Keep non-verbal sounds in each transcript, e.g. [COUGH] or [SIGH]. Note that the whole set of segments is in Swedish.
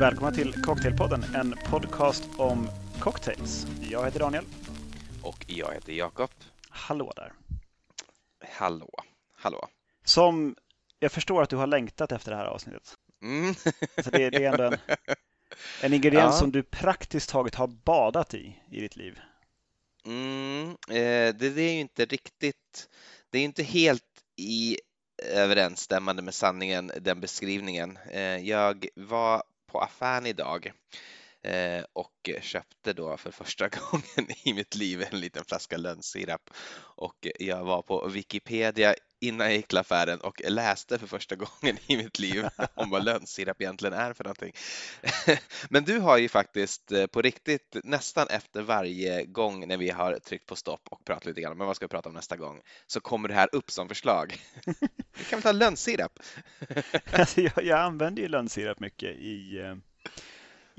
Välkomna till Cocktailpodden, en podcast om cocktails. Jag heter Daniel. Och jag heter Jakob. Hallå där. Hallå, hallå. Som jag förstår att du har längtat efter det här avsnittet. Mm. Så det, det är ändå en, [LAUGHS] en ingrediens Ja. som du praktiskt taget har badat i, i ditt liv. Mm. Eh, det, det är ju inte riktigt, det är inte helt i överensstämmande med sanningen, den beskrivningen. Eh, jag var på affären idag eh, och köpte då för första [LAUGHS] gången i mitt liv en liten flaska lönnsirap och jag var på Wikipedia innan jag gick till affären och läste för första [LAUGHS] gången i mitt liv om vad lönnsirap egentligen är för någonting. [LAUGHS] Men du har ju faktiskt eh, på riktigt nästan efter varje gång när vi har tryckt på stopp och pratat lite grann om vad ska vi prata om nästa gång så kommer det här upp som förslag. Vi kan väl ta lönnsirap? Alltså, jag, jag använder ju lönnsirap mycket i, eh,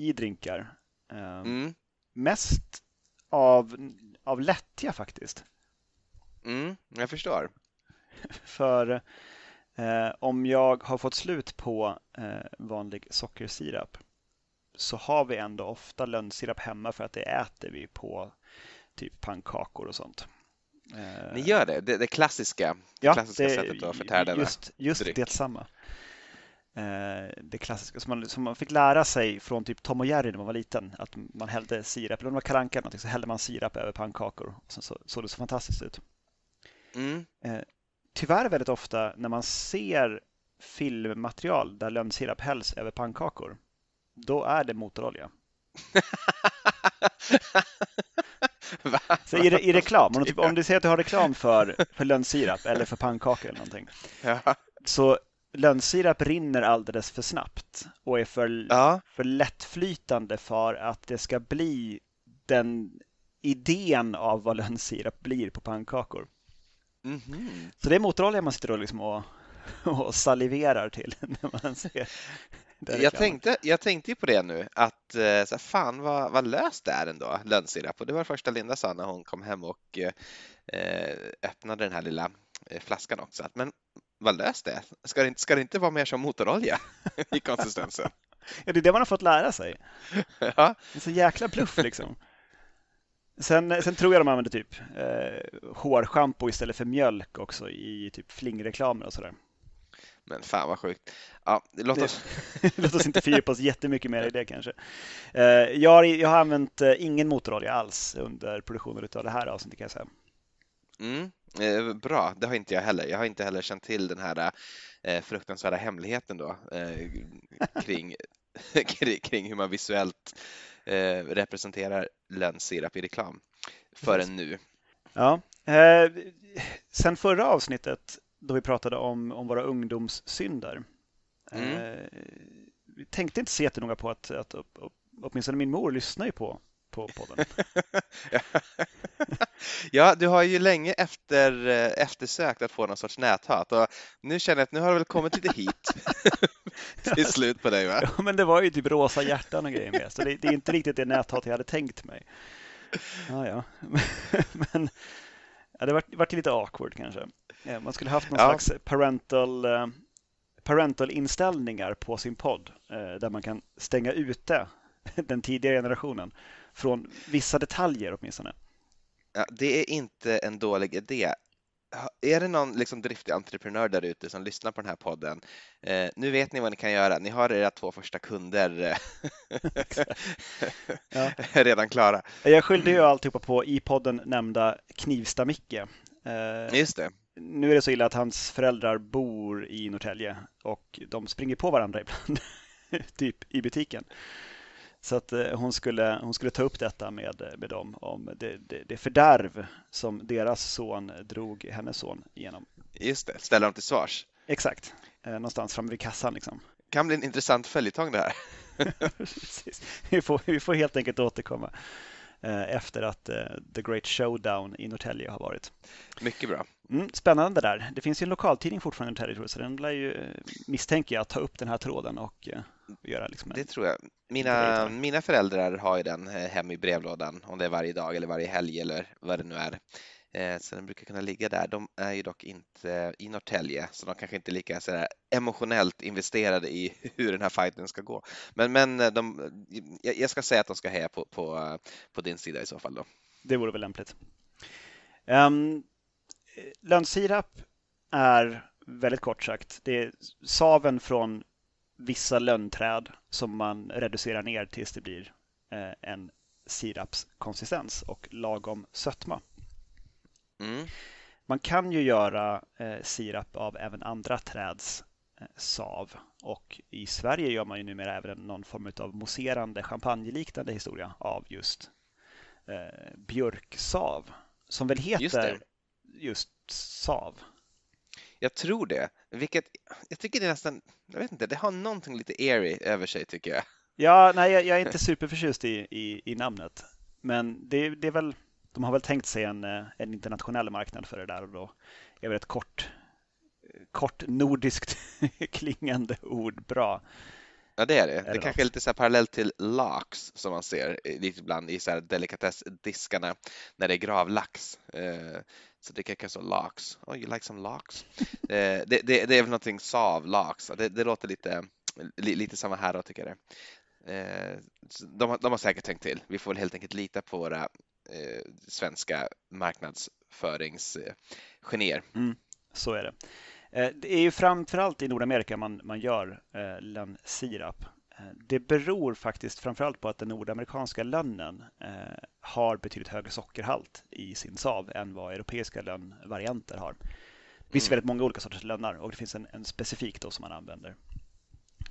i drinkar. Eh, Mm, Mest av, av lättja faktiskt. mm, jag förstår. [LAUGHS] För eh, om jag har fått slut på eh, vanlig sockersirap så har vi ändå ofta lönnsirap hemma för att det äter vi på typ pannkakor och sånt. Ni gör det, det, det klassiska, ja, klassiska sättet att förtära denna Just, just dryck. detsamma. Eh, det klassiska som man, som man fick lära sig från typ Tom och Jerry när man var liten. Att man hällde sirap, eller om det var Kalle Anka så hällde man sirap över pannkakor. Och så såg det så fantastiskt ut. Mm, tyvärr väldigt ofta när man ser filmmaterial där lönnsirap hälls över pannkakor, då är det motorolja. [LAUGHS] Så i, re- i reklam, om du, typ, om du säger att du har reklam för, för lönnsirap eller för pannkakor eller någonting, Ja. så lönnsirap rinner alldeles för snabbt och är för, ja, för lättflytande för att det ska bli den idén av vad lönnsirap blir på pannkakor. mhm. Så det är motorolja man sitter och, liksom och, [LAUGHS] och saliverar till [LAUGHS] när man ser [LAUGHS] Jag tänkte, jag tänkte ju på det nu, att eh, så fan vad, vad löst det är ändå, lönnsirap. Och det var det första Linda sa när hon kom hem och eh, öppnade den här lilla eh, flaskan också. Men vad löst det. Ska det, inte, ska det inte vara mer som motorolja [LAUGHS] i konsistensen? [LAUGHS] Ja, det är det man har fått lära sig. [LAUGHS] ja, Det är så jäkla bluff liksom. Sen, sen tror jag de använder typ eh, hårschampo istället för mjölk också i typ flingreklamer och sådär. men fan vad sjukt. Ja, låt oss... Låt oss inte fördjupa oss jättemycket mer i det kanske. Eh, jag, har, jag har använt eh, ingen motorolja alls under produktionen av det här avsnittet kan jag säga. Mm, eh, bra, det har inte jag heller. Jag har inte heller känt till den här eh, fruktansvärda hemligheten då eh, kring, [LAUGHS] kring, hur man visuellt eh, representerar lönnsirap i reklam förrän nu. Ja. Eh, sen förra avsnittet då vi pratade om, om våra ungdomssynder. Mm. Vi tänkte inte se jättenoga på att, att åtminstone min mor lyssnar ju på, på podden. [LAUGHS] Ja, du har ju länge efter, eh, eftersökt att få någon sorts näthat och nu känner jag att nu har det väl kommit lite hit [LAUGHS] till slut på dig va? Ja, men det var ju typ rosa hjärtan och grejer med, så det, det är inte riktigt det näthat jag hade tänkt mig. Ja, ja. [LAUGHS] Men ja, det vart vart lite awkward kanske. Man skulle haft någon Ja. slags parental, eh, parental inställningar på sin podd eh, där man kan stänga ute den tidigare generationen från vissa detaljer åtminstone. Ja, det är inte en dålig idé. Är det någon liksom driftig entreprenör där ute som lyssnar på den här podden? Eh, nu vet ni vad ni kan göra. Ni har era två första kunder eh, [LAUGHS] [LAUGHS] Ja. redan klara. Jag skyllde ju alltihopa på i podden nämnda Knivsta-Micke. Eh, Just det. Nu är det så illa att hans föräldrar bor i Norrtälje och de springer på varandra [LAUGHS] ibland, typ i butiken. Så att eh, hon skulle, hon skulle ta upp detta med, med dem om det, det, det fördärv som deras son drog hennes son igenom. Just det. Ställa dem till svars. Exakt, eh, någonstans framme vid kassan liksom. Kan bli en intressant följetong det här. [LAUGHS] Vi, får, vi får helt enkelt återkomma eh, efter att eh, The Great Showdown i Norrtälje har varit. Mycket bra. Mm, spännande där. Det finns ju en lokaltidning fortfarande i Norrtälje så den lär ju, eh, misstänker jag, ta upp den här tråden och eh, göra liksom en... Det tror jag. Mina, mina föräldrar har ju den eh, hem i brevlådan, om det är varje dag eller varje helg eller vad det nu är. Eh, så den brukar kunna ligga där. De är ju dock inte i Norrtälje, så de kanske inte är lika sådär, emotionellt investerade i [LAUGHS] hur den här fighten ska gå. Men, men eh, de, jag ska säga att de ska heja på, på, på din sida i så fall. Då. Det vore väl lämpligt. Um, lönnsirap är väldigt kort sagt, det är saven från vissa lönnträd som man reducerar ner tills det blir eh, en sirapskonsistens och lagom sötma. Mm. Man kan ju göra eh, sirap av även andra träds eh, sav och i Sverige gör man ju numera även någon form av mousserande champagneliknande historia av just eh, björksav som väl heter just, just sav. Jag tror det, vilket jag tycker det är nästan, jag vet inte, det har någonting lite airy över sig tycker jag. Ja, nej, jag, är [LAUGHS] inte superförtjust i, i, i namnet, men det, det, är väl, de har väl tänkt sig en, eh, en internationell marknad för det där och då är väl ett kort, kort nordiskt [LAUGHS] klingande ord bra. Ja, det är det. Är det, kanske är lite så parallellt till lax som man ser lite ibland i så delikatessdiskarna när det är gravlax. Eh, så det kanske är så lax. Oh, you like some lax? [LAUGHS] Eh, det, det, det, är väl någonting sav, lax. Det, det låter lite, lite samma här då tycker jag. Eh, de, de har säkert tänkt till. Vi får väl helt enkelt lita på våra svenska marknadsföringsgenier. Mm, så är det. Eh, det är ju framförallt i Nordamerika man, man gör eh, lönnsirap. Eh, det beror faktiskt framförallt på att den nordamerikanska lönnen eh, har betydligt högre sockerhalt i sin sav än vad europeiska lönnvarianter har. Det finns mm. väldigt många olika sorters lönnar och det finns en, en specifik då som man använder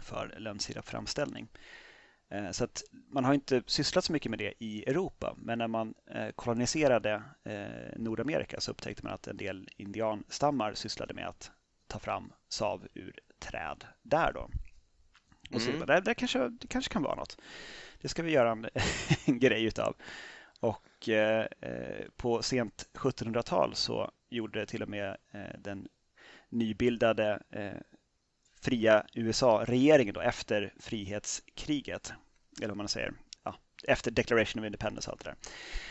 för lönnsirapframställning. Eh, så att man har inte sysslat så mycket med det i Europa, men när man eh, koloniserade eh, Nordamerika så upptäckte man att en del indianstammar sysslade med att ta fram sav ur träd där då. Och så, mm. där, där kanske, det kanske kan vara något. Det ska vi göra en, [LAUGHS] en grej utav. Och eh, på sent 1700-tal så gjorde till och med eh, den nybildade eh, fria USA-regeringen då efter frihetskriget, eller vad man säger, ja, efter Declaration of Independence och allt det där.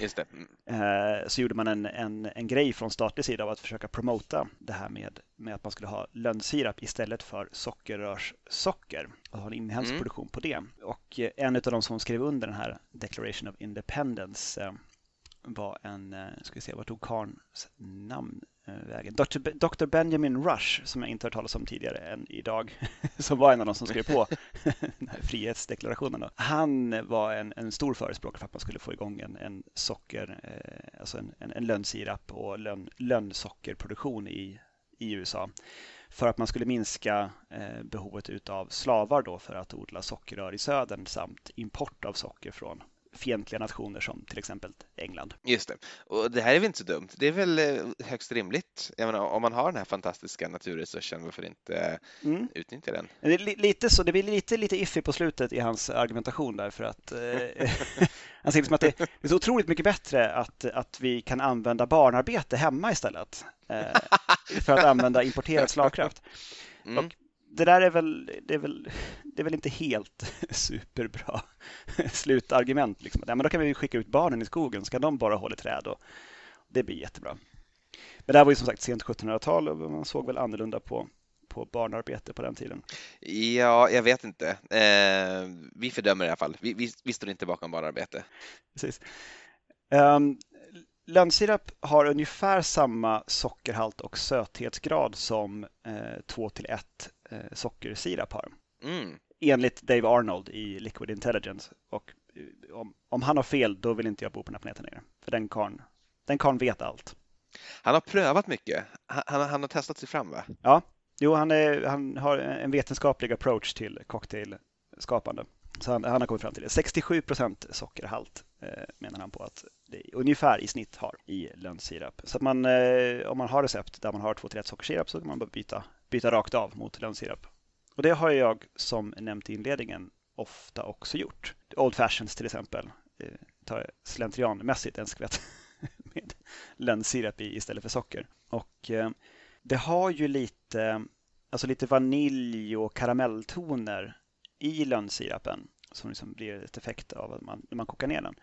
Just det. Mm. Så gjorde man en, en, en grej från statlig sida av att försöka promota det här med, med att man skulle ha lönnsirap istället för sockerrörssocker och ha en inhemsk mm. produktion på det. Och en av de som skrev under den här Declaration of Independence eh, var en, ska vi se, vad tog karns namn? Eh, vägen. Dr. Dr. Benjamin Rush, som jag inte hört talas om tidigare än idag, [LAUGHS] som var en av de som skrev på [LAUGHS] den här frihetsdeklarationen. Han var en, en stor förespråkare för att man skulle få igång en, en socker, eh, alltså en, en, en lönnsirap och lön, lönnsockerproduktion i, i USA för att man skulle minska eh, behovet av slavar då för att odla sockerrör i södern samt import av socker från fientliga nationer som till exempel England. Just det, och det här är väl inte så dumt. Det är väl eh, högst rimligt. Jag menar, om man har den här fantastiska naturresursen, varför inte mm. utnyttja den? Det lite så, det blir lite, lite iffy på slutet i hans argumentation där för att eh, [LAUGHS] han säger liksom att det är så otroligt mycket bättre att, att vi kan använda barnarbete hemma istället eh, för att använda importerad slagkraft. [LAUGHS] Mm. Och det där är väl, det är väl, det är väl inte helt [LAUGHS] superbra [LAUGHS] slutargument. Liksom. Ja, men då kan vi skicka ut barnen i skogen, så kan de bara hålla i träd och det blir jättebra. Men det här var ju som sagt sent 1700-tal och man såg väl annorlunda på, på barnarbete på den tiden. Ja, jag vet inte. Eh, vi fördömer i alla fall. Vi, vi, vi står inte bakom barnarbete. Precis. Um, Lönnsirap har ungefär samma sockerhalt och söthetsgrad som eh, 2 till 1 eh, sockersirap har. Mm. Enligt Dave Arnold i Liquid Intelligence. Och eh, om, om, han har fel, då vill inte jag bo på den här planeten längre. För den karn, den karn vet allt. Han har prövat mycket. Han, han, han har testat sig fram, va? Ja, jo, han, är, han har en vetenskaplig approach till cocktailskapande. Så han, han har kommit fram till det. 67 procent sockerhalt eh, menar han på att det ungefär i snitt har i lönnsirap. Så att man, eh, om man har recept där man har 2-3 sockersirap så kan man bara byta, byta rakt av mot lönnsirap. Och det har jag som nämnt i inledningen ofta också gjort. Old fashions till exempel eh, tar slentrianmässigt en skvätt [LAUGHS] med lönnsirap i istället för socker. Och eh, det har ju lite, alltså lite vanilj och karamelltoner i lönnsirapen som liksom blir ett effekt av att man, när man kokar ner den.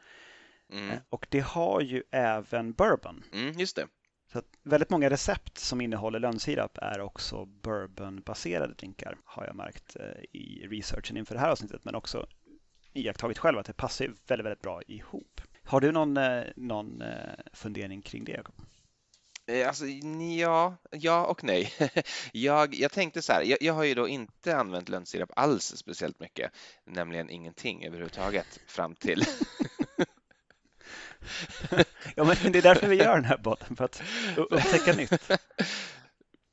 Mm. Eh, och det har ju även bourbon. Mm, just det. Så väldigt många recept som innehåller lönnsirap är också bourbonbaserade drinkar har jag märkt eh, i researchen inför det här avsnittet men också iakttagit själv att det passar väldigt, väldigt bra ihop. Har du någon, eh, någon fundering kring det? Jacob? Alltså, ja, ja och nej. [LAUGHS] Jag, jag tänkte så här, jag, jag har ju då inte använt lönnsirap alls speciellt mycket, nämligen ingenting överhuvudtaget fram till [LAUGHS] ja, men det är därför vi gör den här podden, för att upptäcka nytt. [LAUGHS]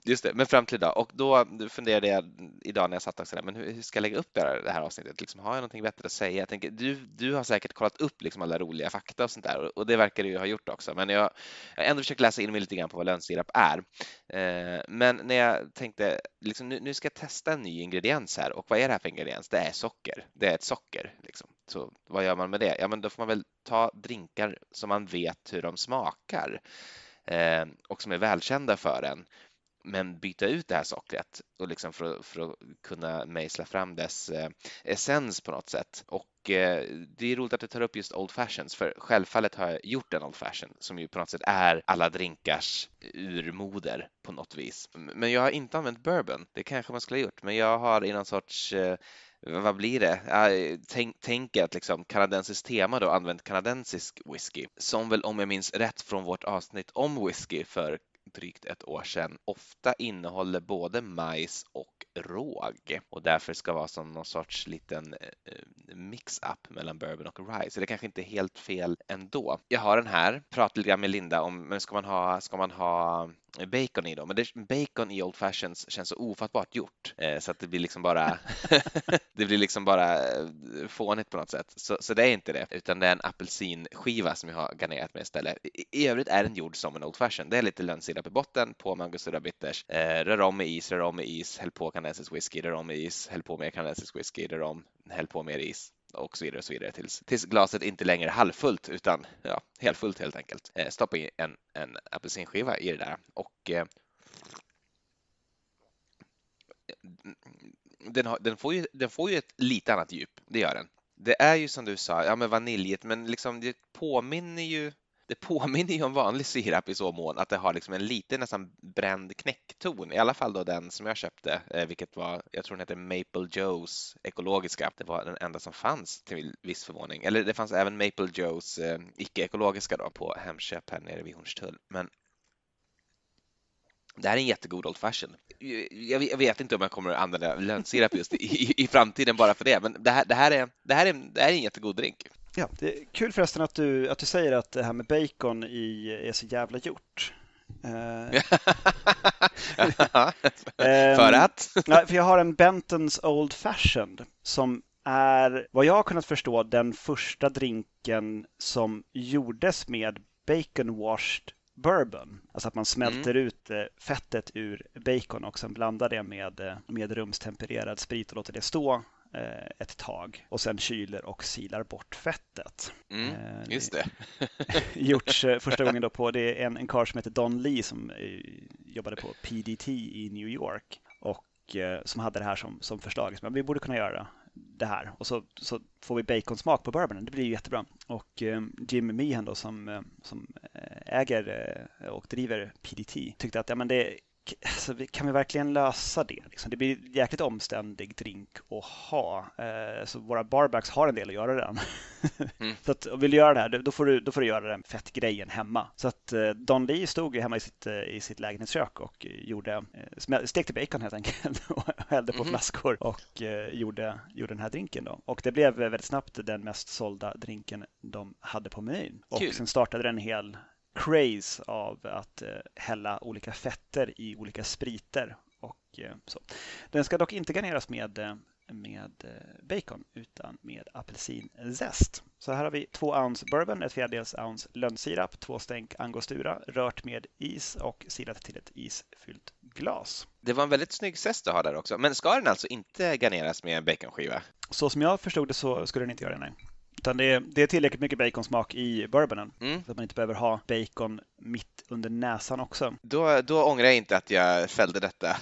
Just det, men fram till idag. Och då funderade jag idag när jag satt också där, men hur ska jag lägga upp det här avsnittet? Liksom, har jag någonting bättre att säga? Jag tänker, du, du har säkert kollat upp liksom alla roliga fakta och sånt där och det verkar du ju ha gjort också. Men jag har ändå försökt läsa in mig lite grann på vad lönnsirap är. Eh, men när jag tänkte, liksom, nu, nu, ska jag testa en ny ingrediens här och vad är det här för ingrediens? Det är socker. Det är ett socker. Liksom. Så vad gör man med det? Ja, men då får man väl ta drinkar som man vet hur de smakar eh, och som är välkända för en men byta ut det här sockret och liksom för, för att kunna mejsla fram dess eh, essens på något sätt. Och eh, det är roligt att du tar upp just Old Fashions, för självfallet har jag gjort en Old Fashion som ju på något sätt är alla drinkars urmoder på något vis. Men jag har inte använt bourbon, det kanske man skulle ha gjort, men jag har i någon sorts eh, vad blir det? Tänk, tänk att liksom kanadensiskt tema då använt kanadensisk whisky som väl om jag minns rätt från vårt avsnitt om whisky för drygt ett år sedan ofta innehåller både majs och råg och därför ska vara som någon sorts liten eh, mix-up mellan bourbon och rye. Så det kanske inte är helt fel ändå. Jag har den här, pratade lite grann med Linda om, men ska man ha, ska man ha bacon i då, men det, bacon i Old Fashions känns så ofattbart gjort eh, så att det blir liksom bara [LAUGHS] [LAUGHS] det blir liksom bara eh, fånigt på något sätt. Så, så det är inte det, utan det är en apelsinskiva som jag har garnerat med istället. I, i övrigt är den gjord som en Old Fashion. Det är lite lönnsirap i botten, på Mangostura Bitters, eh, rör om med is, rör om med is, häll på kanadensisk whisky, rör om med is, häll på mer kanadensisk whisky, rör om, häll på mer is och så vidare och så vidare tills, tills glaset inte längre är halvfullt utan ja, helfullt helt enkelt. Eh, stoppa in en, en apelsinskiva i det där och eh, den, har, den, får ju, den får ju ett lite annat djup, det gör den. Det är ju som du sa, ja men vaniljigt, men liksom det påminner ju det påminner ju om vanlig sirap i så mån att det har liksom en lite nästan bränd knäckton, i alla fall då den som jag köpte, eh, vilket var, jag tror den heter Maple Joes ekologiska. Det var den enda som fanns till viss förvåning. Eller det fanns även Maple Joes eh, icke-ekologiska då på Hemköp här nere vid Hornstull. Men det här är en jättegod Old Fashion. Jag vet inte om jag kommer att använda lönnsirap just i, i, framtiden bara för det, men det här, det här, är, det här, är, det här är en jättegod drink. Ja, det är kul förresten att du, att du säger att det här med bacon i, är så jävla gjort. Uh, [LAUGHS] för att? [LAUGHS] nej, för jag har en Bentons Old Fashioned som är, vad jag har kunnat förstå, den första drinken som gjordes med bacon washed bourbon. Alltså att man smälter mm. ut eh, fettet ur bacon och sen blandar det med, eh, med rumstempererad sprit och låter det stå ett tag och sen kyler och silar bort fettet. Mm, eh, just det. [LAUGHS] gjorts eh, [LAUGHS] första gången då på, det är en, en karl som heter Don Lee som jobbade på PDT i New York och som hade det här som, som förslag. Men vi borde kunna göra det här och så, så får vi baconsmak på bourbonen. Det blir ju jättebra. Och Jim Meehan då som, som äger och driver PDT tyckte att ja, men det alltså, kan vi verkligen lösa det? Liksom? Det blir jäkligt omständig drink att ha. Eh, så våra barbacks har en del att göra den. Mm. [LAUGHS] så att, vill du göra det här, då får du, då får du göra den fettgrejen hemma. Så att eh, Don Lee stod hemma i sitt, eh, i sitt lägenhetskök och gjorde, stekte bacon helt enkelt [LAUGHS] och hällde på mm. flaskor och gjorde, gjorde den här drinken. Då. Och det blev väldigt snabbt den mest sålda drinken de hade på menyn. Och Kul. sen startade den en hel craze av att eh, hälla olika fetter i olika spriter. Och, eh, så. Den ska dock inte garneras med, eh, med bacon utan med apelsinzest. Så här har vi två ounce bourbon, ett fjärdedels ounce lönnsirap, två stänk angostura, rört med is och silat till ett isfyllt glas. Det var en väldigt snygg zest du har där också. Men ska den alltså inte garneras med baconskiva? Så som jag förstod det så skulle den inte göra det, nej. Utan det är, det är tillräckligt mycket baconsmak i bourbonen. Mm. Så att man inte behöver ha bacon mitt under näsan också. Då, då ångrar jag inte att jag fällde detta,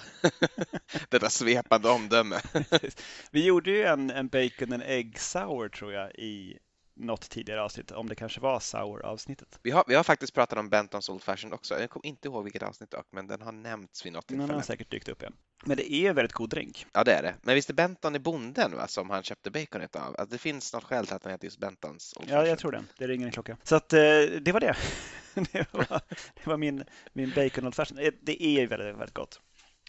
[LAUGHS] detta svepande omdöme. [LAUGHS] Vi gjorde ju en, en bacon and egg sour tror jag i något tidigare avsnitt, om det kanske var sour-avsnittet. Vi har, vi har faktiskt pratat om Bentons Old Fashioned också. Jag kommer inte ihåg vilket avsnitt dock, men den har nämnts vid något Den har tillfälle. säkert dykt upp igen. Men det är en väldigt god drink. Ja, det är det. Men visst är Benton i bonden va, som han köpte baconet av? Alltså, det finns något skäl till att den heter just Bentons Old Ja, jag Fashioned. tror det. Det ringer en klocka. Så att eh, det var det. [LAUGHS] det, var, det var min, min bacon old fashion. Eh, Det är ju väldigt, väldigt gott.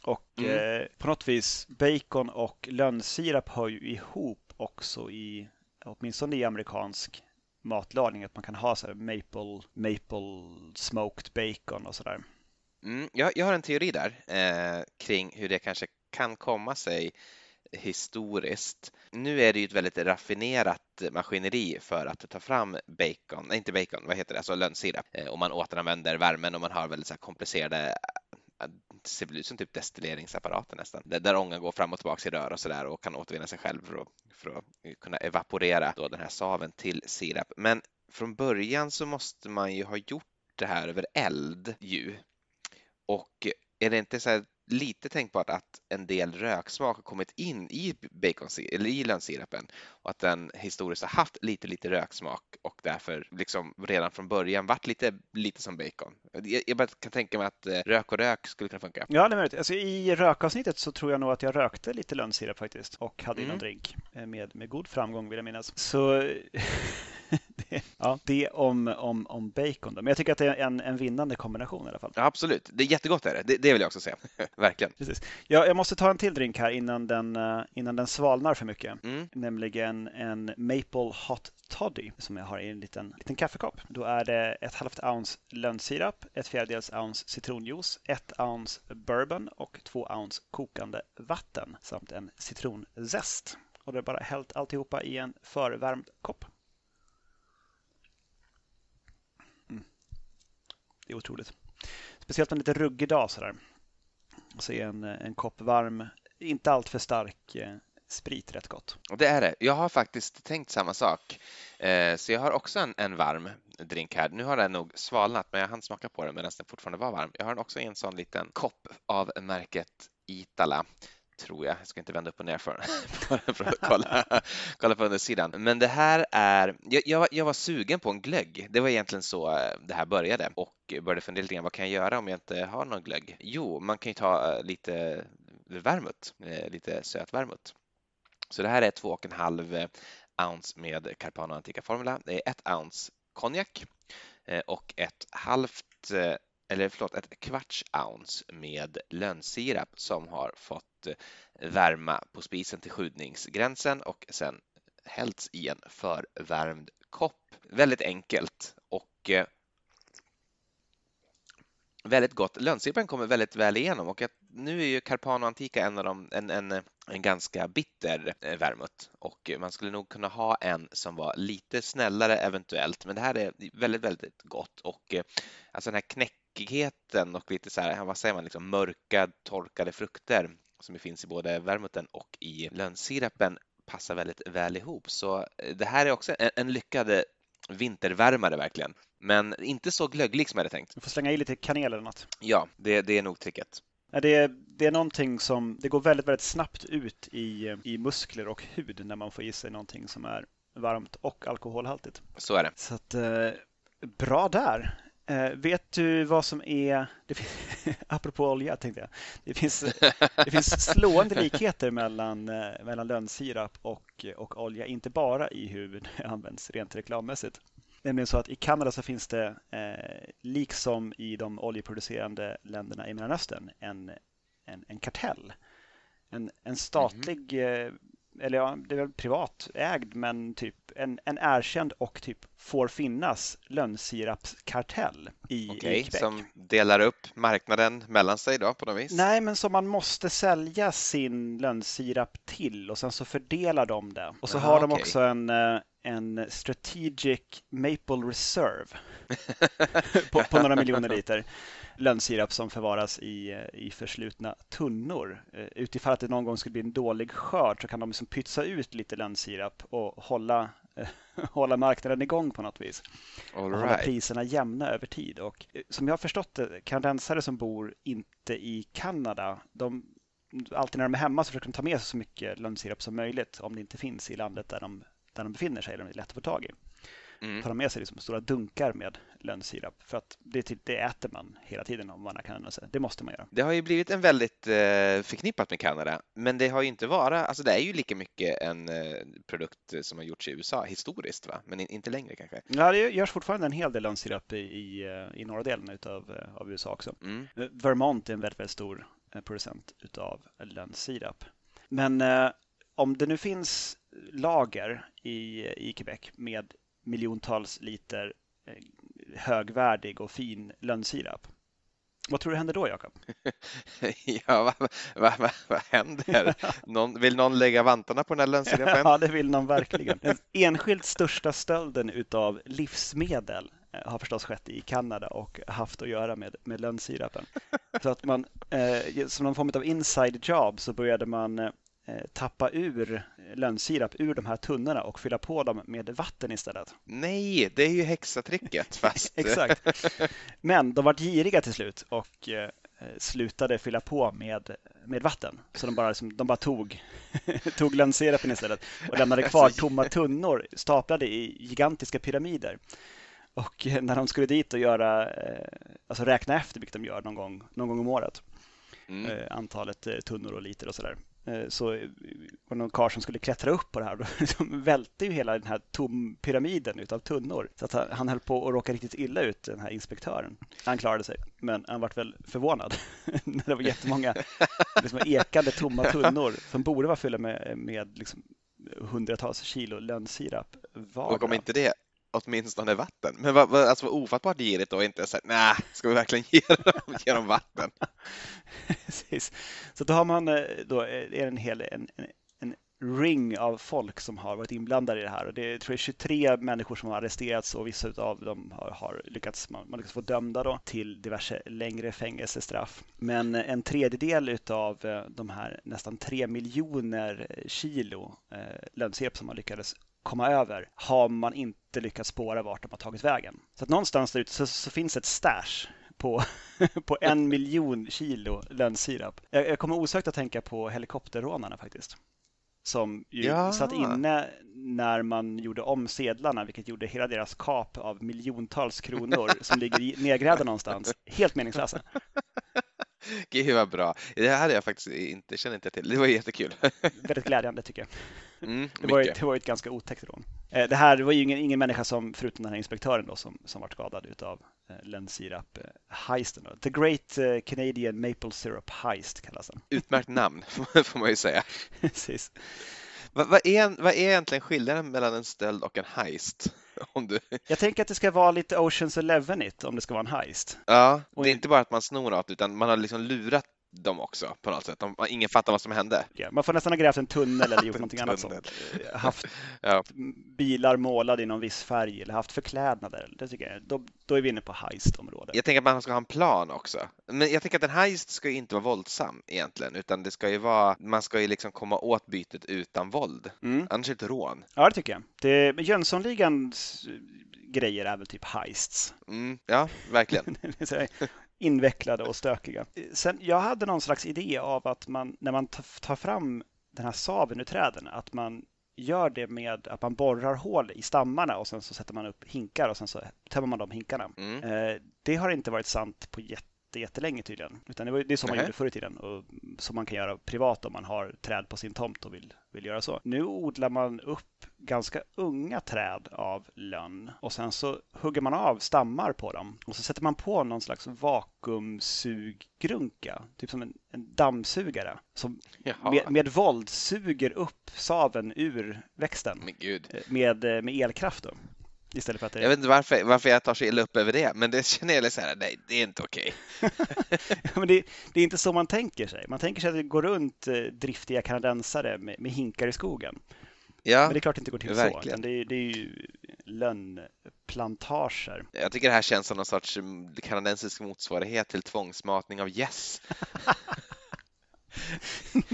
Och Mm. eh, på något vis, bacon och lönnsirap hör ju ihop också i, åtminstone i amerikansk matlagning, att man kan ha så här maple, maple smoked bacon och sådär. Mm, jag, jag har en teori där eh, kring hur det kanske kan komma sig historiskt. Nu är det ju ett väldigt raffinerat maskineri för att ta fram bacon, nej inte bacon, vad heter det, alltså lönnsirap. Eh, och man återanvänder värmen och man har väldigt så här komplicerade det ser väl ut som typ destilleringsapparater nästan, där, där ångan går fram och tillbaka i rör och sådär och kan återvinna sig själv för att, för att kunna evaporera då den här saven till sirap. Men från början så måste man ju ha gjort det här över eld ju. Och är det inte så här lite tänkbart att en del röksmak har kommit in i bacon eller i lönnsirapen och att den historiskt har haft lite, lite röksmak och därför liksom redan från början varit lite, lite som bacon. Jag, jag bara kan tänka mig att eh, rök och rök skulle kunna funka. Ja, det är möjligt. Alltså, I rökavsnittet så tror jag nog att jag rökte lite lönnsirap faktiskt och hade i någon Mm. drink eh, med, med god framgång vill jag minnas. Så [LAUGHS] [LAUGHS] det, ja, det om, om, om bacon. Då. Men jag tycker att det är en, en vinnande kombination i alla fall. Ja, absolut, det är jättegott är det. det, det vill jag också säga. [LAUGHS] Verkligen. Precis. Jag, jag måste ta en till drink här innan den, eh, innan den svalnar för mycket. Mm. Nämligen en Maple Hot Toddy som jag har i en liten, liten kaffekopp. Då är det ett halvt ounce lönnsirap, ett fjärdedels ounce citronjuice, ett ounce bourbon och två ounce kokande vatten samt en citronzest. Och det är bara hällt alltihopa i en förvärmd kopp. Det är otroligt. Speciellt en lite ruggig dag sådär. Så är en, en kopp varm, inte alltför stark eh, sprit rätt gott. Och det är det. Jag har faktiskt tänkt samma sak. Eh, så jag har också en, en varm drink här. Nu har den nog svalnat, men jag hann smaka på den medan den fortfarande var varm. Jag har den också i en sån liten kopp av märket Itala. Tror jag. Jag ska inte vända upp och ner för, [LAUGHS] på den för att kolla, kolla på undersidan. Men det här är... Jag, jag, var- jag var sugen på en glögg. Det var egentligen så eh, det här började och började fundera lite grann. Vad kan jag göra om jag inte har någon glögg? Jo, man kan ju ta eh, lite vermouth, eh, lite söt vermouth. Så det här är 2,5 ounce med Carpano Antica Formula. Det är 1 ounce konjak och ett halvt, eller förlåt, ett kvarts ounce med lönnsirap som har fått eh, värma på spisen till sjudningsgränsen och sen hällts i en förvärmd kopp. Väldigt enkelt och eh, väldigt gott. Lönnsirapen kommer väldigt väl igenom och nu är ju Carpano Antica en av de, en, en, en ganska bitter eh, vermouth och man skulle nog kunna ha en som var lite snällare eventuellt, men det här är väldigt, väldigt gott och alltså den här knäckigheten och lite så här, vad säger man, liksom mörka torkade frukter som finns i både vermouthen och i lönnsirapen passar väldigt väl ihop. Så eh, det här är också en, en lyckad eh, vintervärmare verkligen, men inte så glögglig som jag hade tänkt. Du får slänga i lite kanel eller något. Ja, det, det är nog tricket. Det är, det är någonting som det går väldigt, väldigt snabbt ut i, i muskler och hud när man får i sig någonting som är varmt och alkoholhaltigt. Så är det. Så att, eh, bra där. Eh, vet du vad som är, det fin- [LAUGHS] apropå olja tänkte jag, det finns, det finns [LAUGHS] slående likheter mellan, eh, mellan lönnsirap och, och olja, inte bara i hur det [LAUGHS] används rent reklammässigt. Nämligen så att i Kanada så finns det, eh, liksom i de oljeproducerande länderna i Mellanöstern, en, en, en kartell. En, en statlig, eh, eller ja, det är väl privatägd, men typ en, en erkänd och typ får finnas lönnsirapskartell i, Okej, i Quebec. som delar upp marknaden mellan sig då på något vis? Nej, men som man måste sälja sin lönnsirap till och sen så fördelar de det. Och så Aha, har de okej. också en, eh, en Strategic Maple Reserve [LAUGHS] på, på några miljoner liter lönnsirap som förvaras i, eh, i förslutna tunnor. Eh, Utifall att det någon gång skulle bli en dålig skörd så kan de liksom pytsa ut lite lönnsirap och hålla, eh, [LAUGHS] hålla marknaden igång på något vis All och hålla right. priserna jämna över tid. Och som jag har förstått det, kanadensare som bor inte i Kanada, de, alltid när de är hemma så försöker de ta med sig så mycket lönnsirap som möjligt om det inte finns i landet där de, där de befinner sig, eller det är lätt att få tag i. mm. tar de med sig liksom stora dunkar med lönnsirap för att det, typ, det äter man hela tiden om man har Kanada. Det måste man göra. Det har ju blivit en väldigt eh, förknippat med Kanada, men det har ju inte varit, alltså det är ju lika mycket en eh, produkt som har gjorts i USA historiskt, va? men in, inte längre kanske? Ja, det görs fortfarande en hel del lönnsirap i, i, eh, i norra delen utav, eh, av USA också. Mm. Vermont är en väldigt, väldigt stor producent utav lönnsirap. Men eh, om det nu finns lager i, i Quebec med miljontals liter eh, högvärdig och fin lönnsirap. Vad tror du händer då, Jakob? [LAUGHS] ja, vad, vad, vad, vad händer? Någon, vill någon lägga vantarna på den här lönnsirapen? [LAUGHS] ja, det vill någon verkligen. Den enskilt största stölden utav livsmedel eh, har förstås skett i Kanada och haft att göra med, med lönnsirapen. Så att man, eh, som någon form av inside job så började man Eh, tappa ur lönnsirap ur de här tunnorna och fylla på dem med vatten istället. Nej, det är ju hexatricket [LAUGHS] fast... Exakt. [LAUGHS] Men de var giriga till slut och eh, slutade fylla på med, med vatten. Så de bara, liksom, de bara tog, [LAUGHS] tog lönnsirapen istället och lämnade kvar tomma tunnor staplade i gigantiska pyramider. Och när de skulle dit och göra, eh, alltså räkna efter, vilket de gör någon gång, någon gång om året, mm. antalet tunnor och liter och sådär, Eh, så var det någon karl som skulle klättra upp på det här. Då [LAUGHS] liksom välte ju hela den här tom pyramiden utav tunnor. Så att han, han höll på att råka riktigt illa ut, den här inspektören. Han klarade sig, men han vart väl förvånad [LAUGHS] när det var jättemånga liksom ekande tomma tunnor som borde vara fyllda med, med liksom hundratals kilo lönnsirap. Och om inte det åtminstone vatten. Men vad, vad, alltså ofattbart girigt då inte säga nej, ska vi verkligen ge dem, ge dem vatten? [LAUGHS] Precis. Så då har man eh, då är en hel en, en, en, ring av folk som har varit inblandade i det här. Och det är tror jag, 23 människor som har arresterats och vissa av dem har, har lyckats, man, man lyckats få dömda då till diverse längre fängelsestraff. Men eh, en tredjedel av eh, de här nästan 3 miljoner kilo eh, lönnsirap som man lyckades komma över har man inte lyckats spåra vart de har tagit vägen. Så att någonstans där ute så, så finns ett stash på, [LAUGHS] på en miljon kilo lönnsirap. Jag, jag kommer osökt att tänka på helikopterrånarna faktiskt. Som ju ja. satt inne när man gjorde om sedlarna, vilket gjorde hela deras kap av miljontals kronor [LAUGHS] som ligger nedgrävda någonstans. Helt meningslösa. [LAUGHS] Gud vad bra. Det här hade jag faktiskt inte, känner inte till. Det var jättekul. Väldigt glädjande tycker jag. Mm, det, var ett, det var ett ganska otäckt rån. Eh, det här var ju ingen, ingen människa som, förutom den här inspektören då, som, som var skadad av eh, lönnsirap-heisten. The Great eh, Canadian Maple Syrup Heist kallas den. [LAUGHS] Utmärkt namn [LAUGHS] får man ju säga. Precis. Vad, vad, är, vad är egentligen skillnaden mellan en stöld och en heist? [LAUGHS] Om du... Jag tänker att det ska vara lite Oceans Eleven it om det ska vara en heist. Ja, det är inte bara att man snor något utan man har liksom lurat dem också på något sätt. De, ingen fattar vad som hände. Ja, man får nästan ha grävt en tunnel eller gjort [LAUGHS] någonting annat sånt. Haft [LAUGHS] ja. bilar målade i någon viss färg eller haft förklädnader. Det tycker jag. Då, då är vi inne på heist-området. Jag tänker att man ska ha en plan också. Men jag tänker att en heist ska ju inte vara våldsam egentligen, utan det ska ju vara, man ska ju liksom komma åt bytet utan våld. Mm. Annars är det ett rån. Ja, det tycker jag. Det, Jönssonligans grejer är väl typ heists. Mm, ja, verkligen. [LAUGHS] invecklade och stökiga. Sen, jag hade någon slags idé av att man när man tar fram den här saven ur träden, att man gör det med att man borrar hål i stammarna och sen så sätter man upp hinkar och sen så tömmer man de hinkarna. Mm. Eh, det har inte varit sant på jätte jättelänge tydligen. Utan det, var, det är så man gjorde förr i tiden och som man kan göra privat om man har träd på sin tomt och vill, vill göra så. Nu odlar man upp ganska unga träd av lönn och sen så hugger man av stammar på dem och så sätter man på någon slags vakuumsuggrunka, typ som en, en dammsugare som med, med våld suger upp saven ur växten med, med elkraft. Då. Istället för att det... Jag vet inte varför, varför jag tar så illa upp över det, men det känner jag så här, nej, det är inte okej. [LAUGHS] Okay. det, det, är inte så man tänker sig. Man tänker sig att det går runt eh, driftiga kanadensare med, med hinkar i skogen. Ja, men det är klart det inte går till verkligen. så. Det, det är ju lönnplantager. Jag tycker det här känns som någon sorts mm, kanadensisk motsvarighet till tvångsmatning av gäss.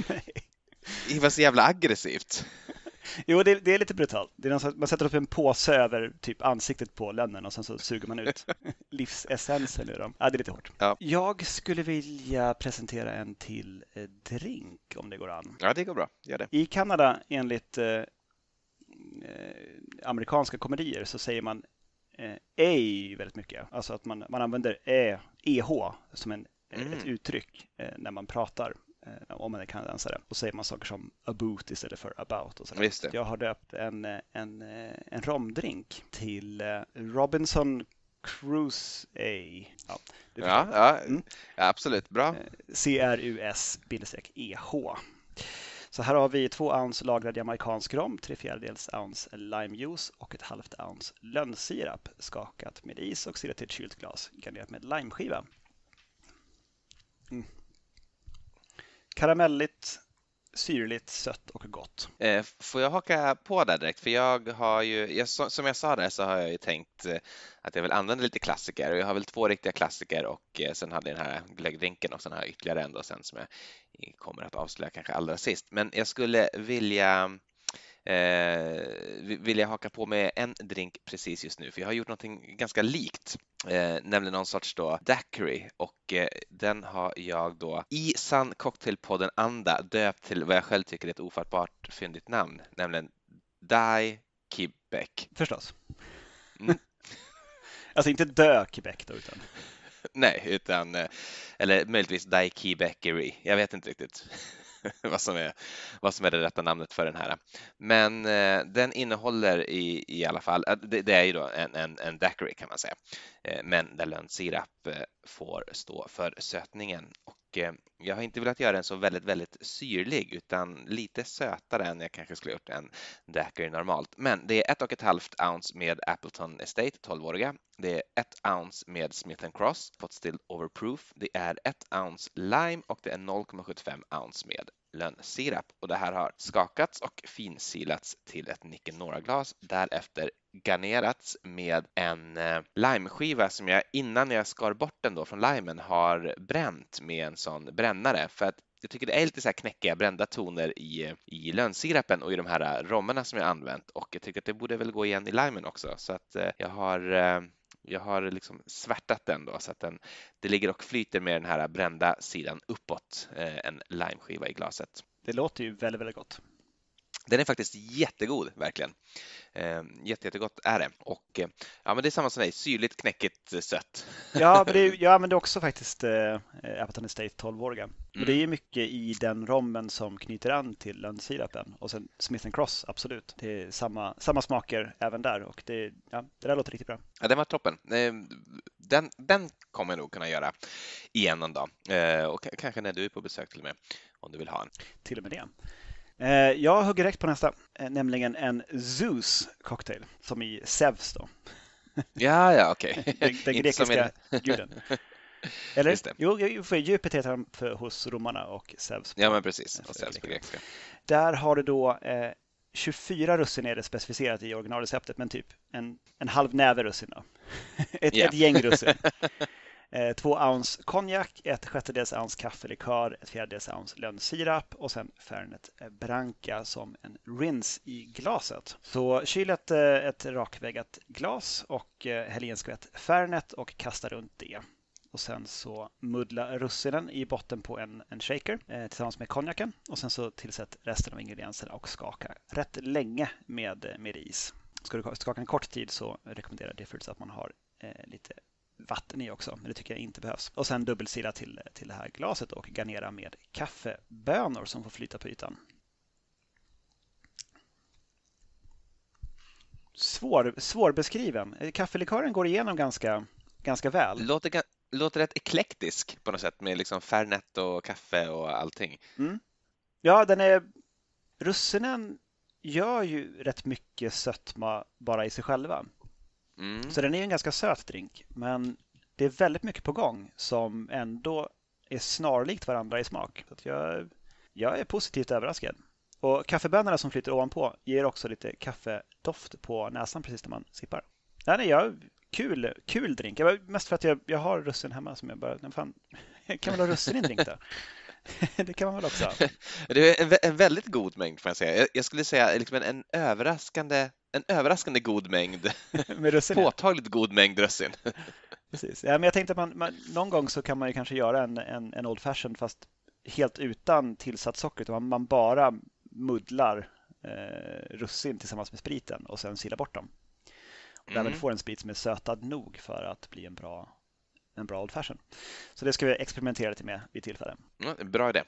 nej. [LAUGHS] [LAUGHS] Det var så jävla aggressivt. Jo, det, det, är lite brutalt. Det är man sätter upp en påse över typ ansiktet på lönnen och sen så suger man ut [LAUGHS] livsessensen ur dem. Ja, det är lite hårt. Ja. Jag skulle vilja presentera en till eh, drink om det går an. Ja, det går bra. Gör det. I Kanada, enligt eh, amerikanska komedier så säger man eh, ej väldigt mycket. Alltså att man, man använder e, eh som en, mm. ett uttryck eh, när man pratar om man är kanadensare. Då säger man saker som about istället för about. Och det. Jag har döpt en, en, en romdrink till Robinson Cruise A. Ja, ja, ja, mm. absolut. Bra. C-R-U-S-E-H. Så här har vi två ounce lagrad jamaicansk rom, tre fjärdedels ounce limejuice och ett halvt ounce lönnsirap skakat med is och silat till ett kylt glas garnerat med limeskiva. Mm. Karamelligt, syrligt, sött och gott. Eh, får jag haka på där direkt? För jag har ju, jag, som jag sa där så har jag ju tänkt eh, att jag vill använda lite klassiker och jag har väl två riktiga klassiker och eh, sen hade jag den här glöggdrinken och sen har jag ytterligare en då sen som jag kommer att avslöja kanske allra sist. Men jag skulle vilja eh, vill jag haka på med en drink precis just nu, för jag har gjort någonting ganska likt, eh, nämligen någon sorts då daiquiri och eh, den har jag då i sann cocktailpodden anda döpt till vad jag själv tycker är ett ofattbart fyndigt namn, nämligen Dai Quebec. Förstås. Mm. [LAUGHS] alltså inte dö Quebec då, utan [LAUGHS] Nej, utan eh, eller möjligtvis Dai Quebecery. Jag vet inte riktigt. [LAUGHS] vad, som är, vad som är det rätta namnet för den här. Men eh, den innehåller i, i alla fall, eh, det, det är ju då en, en, en daiquiri kan man säga, eh, men där lönnsirap eh, får stå för sötningen. Och eh, jag har inte velat göra den så väldigt, väldigt syrlig utan lite sötare än jag kanske skulle gjort en daiquiri normalt. Men det är ett och ett halvt ounce med Appleton Estate 12-åriga. Det är ett ounce med Smith Cross Pot Still Overproof. Det är ett ounce lime och det är 0,75 ounce med lönnsirap och det här har skakats och finsilats till ett Nicanora-glas. Därefter garnerats med en eh, limeskiva som jag innan jag skar bort den då från limen har bränt med en sån brännare. För att jag tycker det är lite så här knäckiga brända toner i, i lönnsirapen och i de här eh, rommarna som jag använt. Och jag tycker att det borde väl gå igen i limen också. Så att eh, jag har jag har liksom svärtat den då så att den, det ligger och flyter med den här brända sidan uppåt, eh, en limeskiva i glaset. Det låter ju väldigt, väldigt gott. Den är faktiskt jättegod, verkligen. Eh, jätte, jättegott är det. Och eh, ja, men det är samma som dig, syrligt, knäckigt, eh, sött. Ja, men det, [LAUGHS] jag använder också faktiskt eh, Appleton Estate 12-åriga. Mm. Det är mm. mycket i den rommen som knyter an till lönnsirapen. Och sen Smith Cross, absolut. Det är samma, samma smaker även där och det, ja, det där låter riktigt bra. Ja, den var toppen. Eh, den, den kommer jag nog kunna göra igen en dag. Eh, och kanske när du är på besök till och med, om du vill ha en. Till och med det. Eh, jag hugger direkt på nästa, eh, nämligen en Zeus cocktail, som i Zeus då. [LAUGHS] Ja, ja, okej. Okay. Den, den [LAUGHS] grekiska guden. [LAUGHS] Eller? Just det. Jo, för Jupiter heter han för, hos romarna och Zeus. Ja, men precis. Och Zeus på grekiska. Där har du då eh, 24 russin är det specificerat i originalreceptet, men typ en, en halv näve russin. Då. ett, yeah. ett gäng russin. Eh, två ounce konjak, ett sjättedels ounce kaffelikör, ett fjärdedels ounce lönnsirap och sen Fernet Branca som en rinse i glaset. Så kyl ett, eh, ett rakväggat glas och eh, häll i en skvätt Fernet och kasta runt det. Och sen så muddla russinen i botten på en, en shaker eh, tillsammans med konjaken. Och sen så tillsätt resten av ingredienserna och skaka rätt länge med, eh, med is. Ska du skaka en kort tid så rekommenderar det att man har eh, lite vatten i också, men det tycker jag inte behövs. Och sen dubbelsila till, till det här glaset och garnera med kaffebönor som får flyta på ytan. Svår, svårbeskriven. Kaffelikören går igenom ganska, ganska väl. Låter, låter rätt eklektisk på något sätt med liksom Fernet och kaffe och allting. Mm. Ja, den är... Russinen gör ju rätt mycket sötma bara i sig själva. Mm. Så den är en ganska söt drink, men det är väldigt mycket på gång som ändå är snarlikt varandra i smak. Så jag, jag är positivt överraskad. Och kaffebönorna som flyter ovanpå ger också lite kaffedoft på näsan precis när man sippar. Den är jag, kul, kul drink. Jag, mest för att jag, jag har russin hemma som jag bara, fan, [LAUGHS] kan väl ha russin i en drink då? [LAUGHS] [LAUGHS] det kan man väl också. [LAUGHS] Det är en, en väldigt god mängd får jag säga. Jag, jag skulle säga liksom en, en överraskande en överraskande god mängd, [LAUGHS] med russin, påtagligt god mängd russin. Precis. Ja, men jag tänkte att man, man, någon gång så kan man ju kanske göra en, en, en Old Fashion fast helt utan tillsatt socker. Man, man bara muddlar eh, russin tillsammans med spriten och sen sila bort dem. Och Mm. därmed få en sprit som är sötad nog för att bli en bra, en bra Old Fashion. Så det ska vi experimentera lite med vid tillfälle. Mm, bra idé.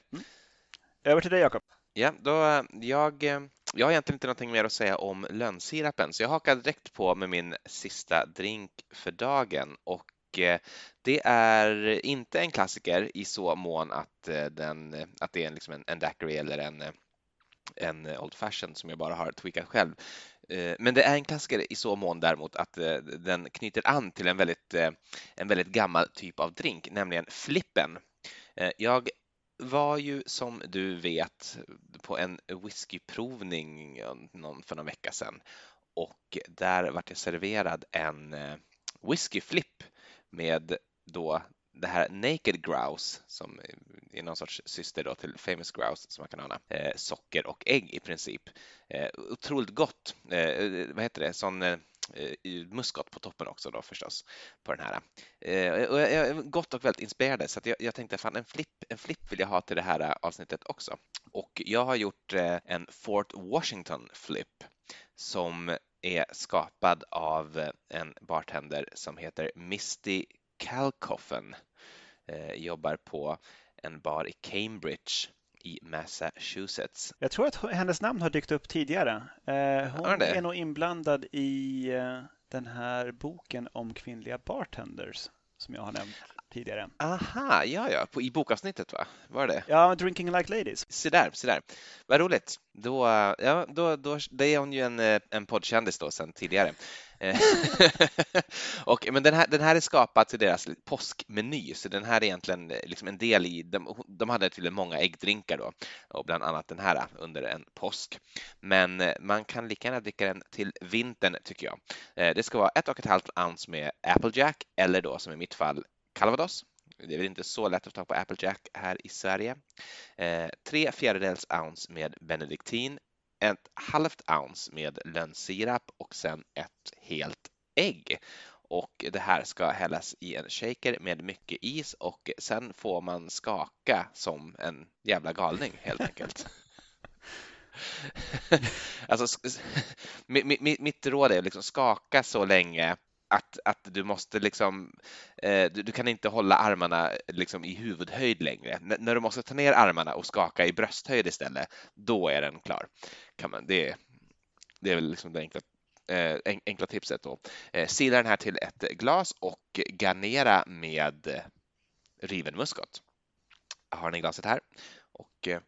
Över till dig Jakob. Ja, då, jag, jag har egentligen inte någonting mer att säga om lönnsirapen, så jag hakar direkt på med min sista drink för dagen och eh, det är inte en klassiker i så mån att, eh, den, att det är en, liksom en, en daiquiri eller en, en Old Fashion som jag bara har tweakat själv. Eh, men det är en klassiker i så mån däremot att eh, den knyter an till en väldigt, eh, en väldigt gammal typ av drink, nämligen flippen. Jag var ju som du vet på en whiskyprovning för någon vecka sedan och där vart jag serverad en whiskyflip whiskyflipp med då det här Naked Grouse som är någon sorts syster då till Famous Grouse som man kan ana. Eh, socker och ägg i princip. Eh, otroligt gott. Eh, vad heter det? Sån eh, muskot på toppen också då förstås på den här. Eh, och jag är gott och väldigt inspirerad så att jag, jag tänkte fan en flipp, en flipp vill jag ha till det här eh, avsnittet också. Och jag har gjort eh, en Fort Washington flip som är skapad av eh, en bartender som heter Misty Calcoffen. Eh, jobbar på en bar i Cambridge i Massachusetts. Jag tror att hennes namn har dykt upp tidigare. Eh, Hon är nog inblandad i eh, den här boken om kvinnliga bartenders som jag har nämnt tidigare. Aha, ja, ja, på, i bokavsnittet va? Var det? Ja, Drinking Like Ladies. Se där, se där. Vad roligt. Då, ja, då, då, det är hon ju en, en poddkändis då sedan tidigare. Eh, [LAUGHS] och, men den här, den här är skapad till deras påskmeny, så den här är egentligen eh, liksom en del i, de, de hade tydligen många äggdrinkar då, och bland annat den här eh, under en påsk. Men man kan lika gärna dricka den till vintern tycker jag. Det ska vara ett och ett halvt ounce med Applejack eller då som i mitt fall Calvados. Det är väl inte så lätt att få tag på Applejack här i Sverige. Eh, tre fjärdedels ounce med benediktin, ett halvt ounce med lönnsirap och sen ett helt ägg. Och det här ska hällas i en shaker med mycket is och sen får man skaka som en jävla galning helt enkelt. [LAUGHS] alltså, mitt råd är liksom skaka så länge att, att du måste liksom, eh, du, du kan inte hålla armarna liksom i huvudhöjd längre. N- när du måste ta ner armarna och skaka i brösthöjd istället, då är den klar. Kan man, det, det är väl liksom det enkla, eh, enkla tipset då. Eh, sila den här till ett glas och garnera med riven muskot. Jag har den i glaset här och eh,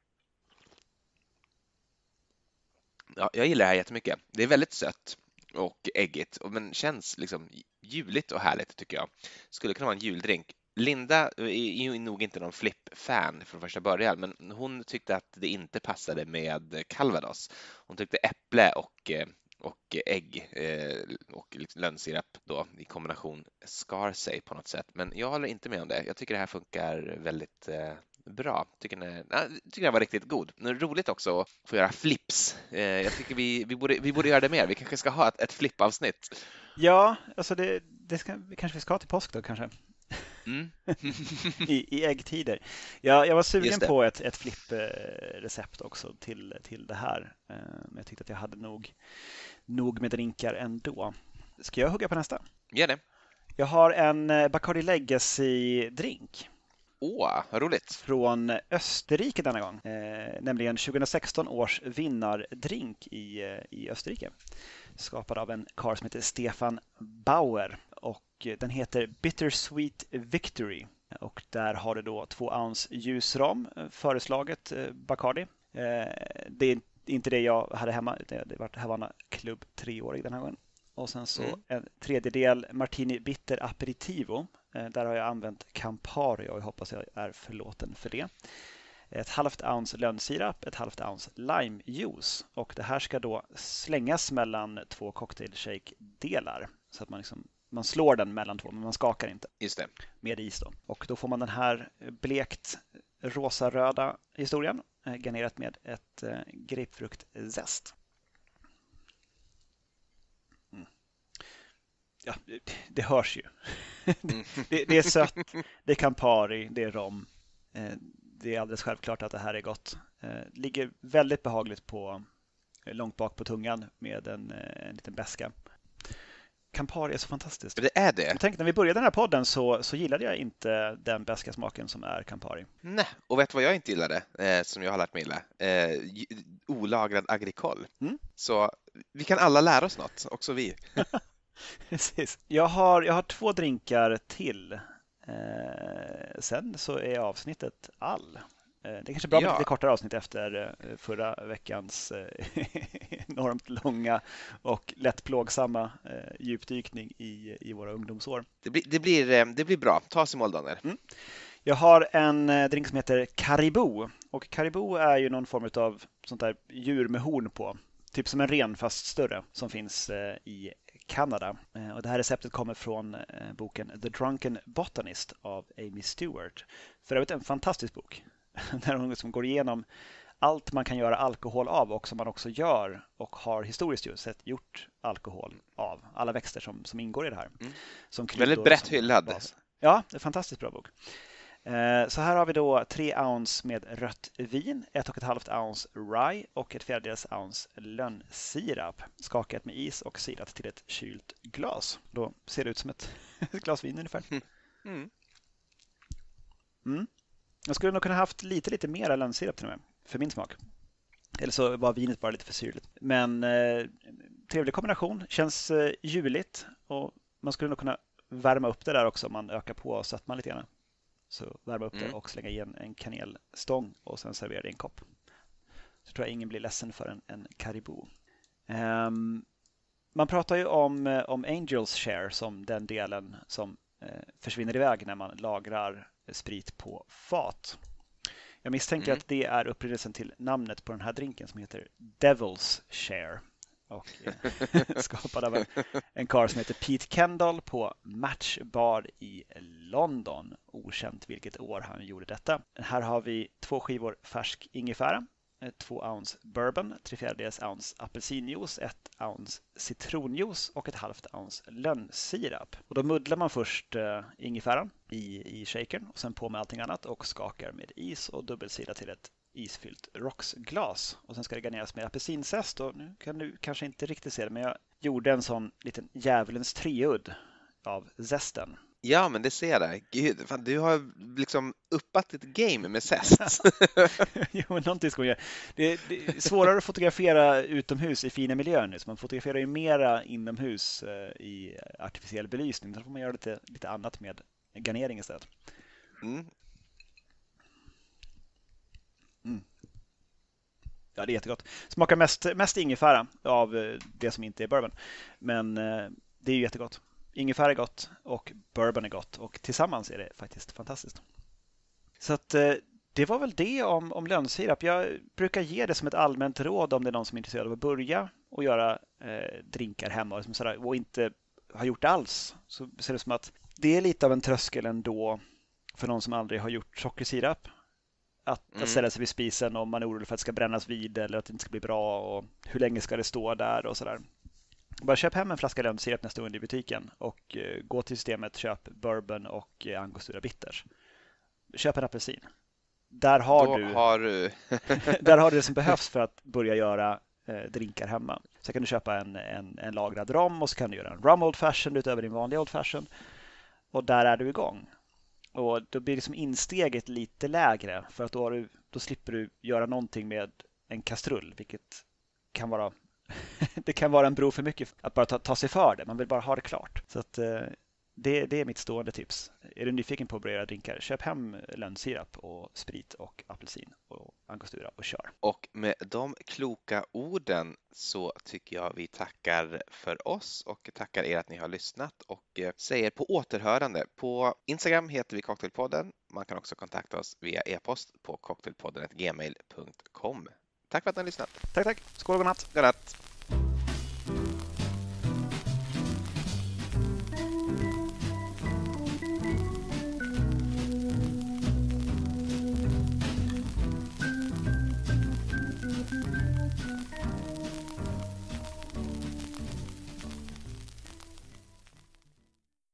ja, jag gillar det här jättemycket. Det är väldigt sött och äggigt, men känns liksom juligt och härligt tycker jag. Skulle kunna vara en juldrink. Linda är ju nog inte någon flipp-fan från första början, men hon tyckte att det inte passade med calvados. Hon tyckte äpple och, och ägg eh, och liksom lönnsirap då i kombination skar sig på något sätt. Men jag håller inte med om det. Jag tycker det här funkar väldigt eh, bra. Tycker den, ja, tycker den var riktigt god. Men roligt också att få göra flips. Eh, Jag tycker vi, vi, borde, vi borde göra det mer. Vi kanske ska ha ett, ett flippavsnitt. Ja, alltså det, det ska, kanske vi ska till påsk då kanske. Mm. [LAUGHS] I, i äggtider. Jag, jag var sugen på ett, ett flipprecept också till, till det här. Eh, Men jag tyckte att jag hade nog, nog med drinkar ändå. Ska jag hugga på nästa? Gör det. Jag har en eh, Bacardi Legacy-drink Åh, vad roligt. från Österrike denna gång. Eh, nämligen 2016 års vinnardrink i, eh, i Österrike. Skapad av en karl som heter Stefan Bauer. Och eh, den heter Bittersweet Victory. Och där har du då två ounce ljusram eh, föreslaget eh, Bacardi. Eh, det är inte det jag hade hemma. Det, det var Havana Club treårig den här gången. Och sen så Mm. en tredjedel Martini Bitter Aperitivo. Eh, Där har jag använt Campari och jag hoppas jag är förlåten för det. Ett halvt ounce lönnsirap, ett halvt ounce limejuice. Och det här ska då slängas mellan två cocktailshake-delar. Så att man, liksom, man slår den mellan två, men man skakar inte Just det. med is. Då. Och då får man den här blekt rosa-röda historien eh, garnerat med ett eh, grapefruktzest. Ja, det, hörs ju. [LAUGHS] Mm. det, det är sött, det är Campari, det är rom. Eh, det är alldeles självklart att det här är gott. Eh, ligger väldigt behagligt på, långt bak på tungan med en, eh, en liten beska. Campari är så fantastiskt. Det är det. Tänk, när vi började den här podden så, så gillade jag inte den beska smaken som är Campari. Nej, och vet du vad jag inte gillade, eh, som jag har lärt mig gilla? Eh, olagrad agricole. Mm. Så vi kan alla lära oss något, också vi. [LAUGHS] [LAUGHS] Precis. Jag har, jag har två drinkar till. Eh, sen så är avsnittet all. Eh, det är kanske bra med ja. lite kortare avsnitt efter eh, förra veckans eh, [LAUGHS] enormt långa och lätt plågsamma djupdykning i, i våra ungdomsår. Det blir, det blir, det blir bra. Ta i mål, Daniel. Mm. Jag har en drink som heter Caribou och Caribou är ju någon form av sånt där djur med horn på. Typ som en ren fast större som finns i Kanada. Och det här receptet kommer från boken The Drunken Botanist av Amy Stewart. För övrigt en fantastisk bok. [LAUGHS] där hon liksom går igenom allt man kan göra alkohol av och som man också gör och har historiskt sett gjort alkohol av. Alla växter som, som ingår i det här. Mm. Som Väldigt brett hyllad. Ja, det är en fantastiskt bra bok. Eh, så här har vi då tre ounce med rött vin, ett och ett halvt ounce rye och ett fjärdedels ounce lönnsirap skakat med is och silat till ett kylt glas. Då ser det ut som ett [LAUGHS] glas vin ungefär. Mm. Mm. Jag skulle nog kunna haft lite, lite mer lönnsirap till och med, för min smak. Eller så var vinet bara lite för syrligt. Men eh, trevlig kombination, känns eh, juligt och man skulle nog kunna värma upp det där också om man ökar på sötman lite grann. Så värma upp mm. det och slänga i en, en kanelstång och sen servera det i en kopp. Så tror jag ingen blir ledsen för en, en Caribou. Um, man pratar ju om, eh, om Angels share som den delen som eh, försvinner iväg när man lagrar sprit på fat. Jag misstänker mm. att det är upprinnelsen till namnet på den här drinken som heter Devil's Share och eh, [LAUGHS] skapad av en, karl som heter Pete Kendall på Match Bar i London. Okänt vilket år han gjorde detta. Här har vi två skivor färsk ingefära, eh, två ounce bourbon, tre fjärdedels ounce apelsinjuice, ett ounce citronjuice och ett halvt ounce lönnsirap. Och då muddlar man först eh, ingefäran i, i shakern och sen på med allting annat och skakar med is och dubbelsida till ett isfyllt rocksglas. Och sen ska det garneras med apelsinzest och nu kan du kanske inte riktigt se det men jag gjorde en sån liten djävulens treudd av zesten. Ja, men det ser jag där. Gud, fan, du har liksom uppat ditt game med zest. [LAUGHS] jo, men någonting ska man göra. Det, det, är svårare att fotografera utomhus i fina miljöer nu, så man fotograferar ju mera inomhus eh, i artificiell belysning. Då får man göra lite, lite annat med garnering istället. Mm. Ja, det är jättegott. Smakar mest, mest ingefära av eh, det som inte är bourbon, men eh, det är ju jättegott. Ingefära är gott och bourbon är gott och tillsammans är det faktiskt fantastiskt. Så att eh, det var väl det om, om lönnsirap. Jag brukar ge det som ett allmänt råd om det är någon som är intresserad av att börja och göra eh, drinkar hemma och, sådär, och inte har gjort det alls. Så ser det som att det är lite av en tröskel ändå för någon som aldrig har gjort sockersirap. Att, mm. att ställa sig vid spisen om man är orolig för att det ska brännas vid eller att det inte ska bli bra och hur länge ska det stå där och sådär. Bara köp hem en flaska lönnsirap nästa gång i butiken och eh, gå till systemet, köp bourbon och eh, angostura bitters. Köp en apelsin. Där har du, har du... [LAUGHS] där har du det som behövs för att börja göra eh, drinkar hemma. Sen kan du köpa en, en, en lagrad rom och så kan du göra en rum old fashion utöver din vanliga old fashion. Och där är du igång. Och då blir liksom insteget lite lägre för att då, du, då slipper du göra någonting med en kastrull, vilket kan vara [LAUGHS] det kan vara en bro för mycket att bara ta, ta sig för det. Man vill bara ha det klart. Så att, eh, det, det, är mitt stående tips. Är du nyfiken på att börja drinkar, köp hem lönnsirap och sprit och apelsin och angostura och kör. Och med de kloka orden så tycker jag vi tackar för oss och tackar er att ni har lyssnat och eh, säger på återhörande. På Instagram heter vi Cocktailpodden. Man kan också kontakta oss via e-post på cocktailpodden.gmail.com. Tack för att ni har lyssnat. Tack, tack. Skål och godnatt. Godnatt.